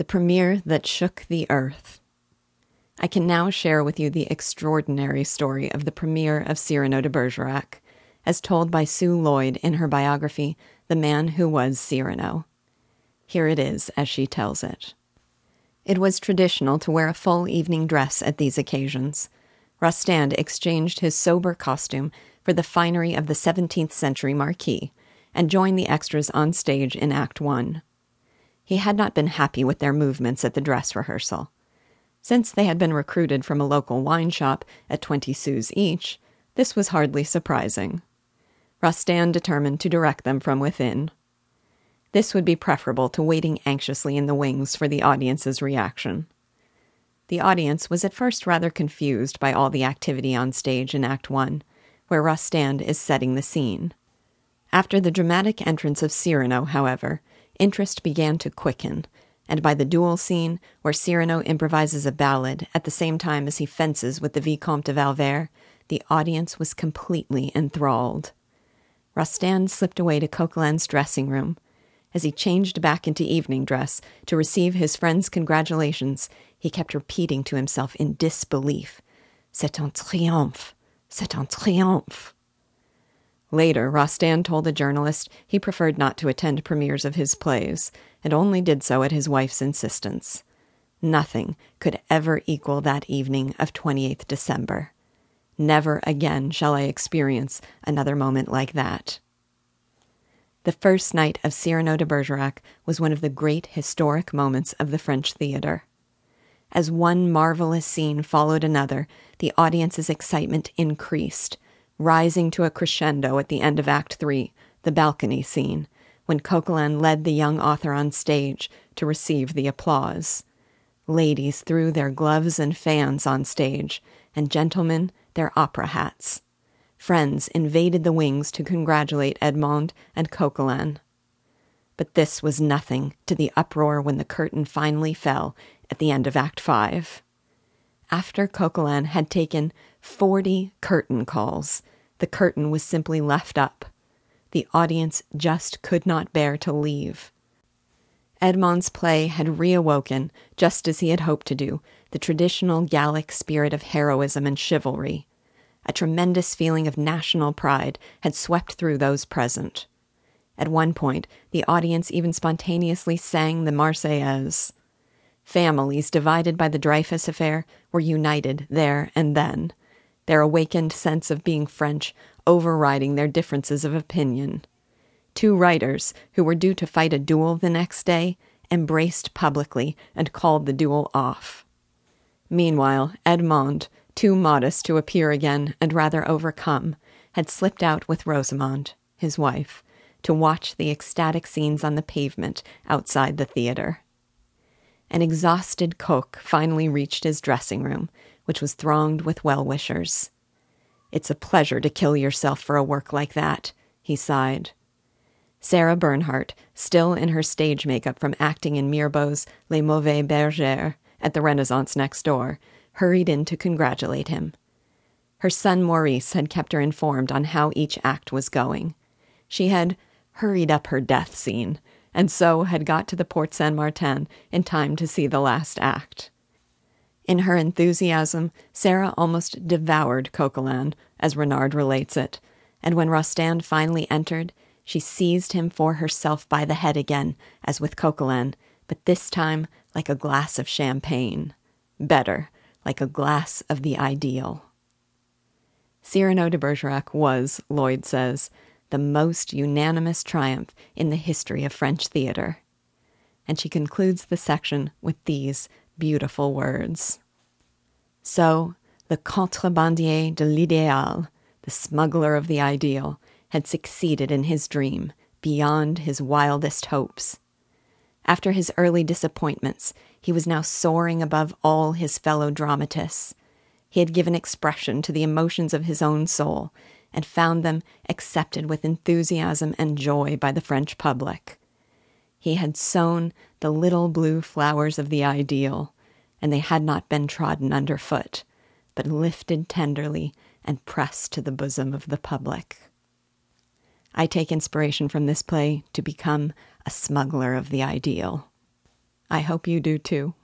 the premiere that shook the earth. I can now share with you the extraordinary story of the premiere of Cyrano de Bergerac, as told by Sue Lloyd in her biography, The Man Who Was Cyrano. Here it is as she tells it. It was traditional to wear a full evening dress at these occasions. Rostand exchanged his sober costume for the finery of the 17th century marquis and joined the extras on stage in Act One. He had not been happy with their movements at the dress rehearsal. Since they had been recruited from a local wine shop at 20 sous each, this was hardly surprising. Rostand determined to direct them from within. This would be preferable to waiting anxiously in the wings for the audience's reaction. The audience was at first rather confused by all the activity on stage in Act One, where Rostand is setting the scene. After the dramatic entrance of Cyrano, however, interest began to quicken, and by the duel scene, where Cyrano improvises a ballad at the same time as he fences with the Vicomte de Valvert, the audience was completely enthralled. Rostand slipped away to Coquelin's dressing room as he changed back into evening dress to receive his friend's congratulations, he kept repeating to himself in disbelief, C'est un triomphe, c'est un triomphe. Later, Rostand told a journalist he preferred not to attend premieres of his plays, and only did so at his wife's insistence. Nothing could ever equal that evening of 28th December. Never again shall I experience another moment like that. The first night of Cyrano de Bergerac was one of the great historic moments of the French theater. As one marvelous scene followed another, the audience's excitement increased, rising to a crescendo at the end of Act Three, the balcony scene, when Coquelin led the young author on stage to receive the applause. Ladies threw their gloves and fans on stage, and gentlemen their opera hats friends invaded the wings to congratulate Edmond and Coquelin. But this was nothing to the uproar when the curtain finally fell at the end of Act Five. After Coquelin had taken forty curtain calls, the curtain was simply left up. The audience just could not bear to leave. Edmond's play had reawoken, just as he had hoped to do, the traditional Gallic spirit of heroism and chivalry a tremendous feeling of national pride had swept through those present. At one point, the audience even spontaneously sang the Marseillaise. Families divided by the Dreyfus affair were united there and then, their awakened sense of being French overriding their differences of opinion. Two writers, who were due to fight a duel the next day, embraced publicly and called the duel off. Meanwhile, Edmond, too modest to appear again and rather overcome, had slipped out with Rosemonde, his wife, to watch the ecstatic scenes on the pavement outside the theater. An exhausted Coq finally reached his dressing room, which was thronged with well wishers. It's a pleasure to kill yourself for a work like that, he sighed. Sarah Bernhardt, still in her stage makeup from acting in Mirbeau's Les Mauvais Bergères at the Renaissance next door, hurried in to congratulate him. Her son Maurice had kept her informed on how each act was going. She had hurried up her death scene, and so had got to the Porte Saint Martin in time to see the last act. In her enthusiasm, Sarah almost devoured Coquelin, as Renard relates it, and when Rostand finally entered, she seized him for herself by the head again, as with Coquelin, but this time like a glass of champagne. Better, like a glass of the ideal. Cyrano de Bergerac was, Lloyd says, the most unanimous triumph in the history of French theater. And she concludes the section with these beautiful words. So, the contrebandier de l'idéal, the smuggler of the ideal, had succeeded in his dream beyond his wildest hopes. After his early disappointments, he was now soaring above all his fellow dramatists. He had given expression to the emotions of his own soul and found them accepted with enthusiasm and joy by the French public. He had sown the little blue flowers of the ideal, and they had not been trodden underfoot, but lifted tenderly and pressed to the bosom of the public. I take inspiration from this play to become a smuggler of the ideal. I hope you do too.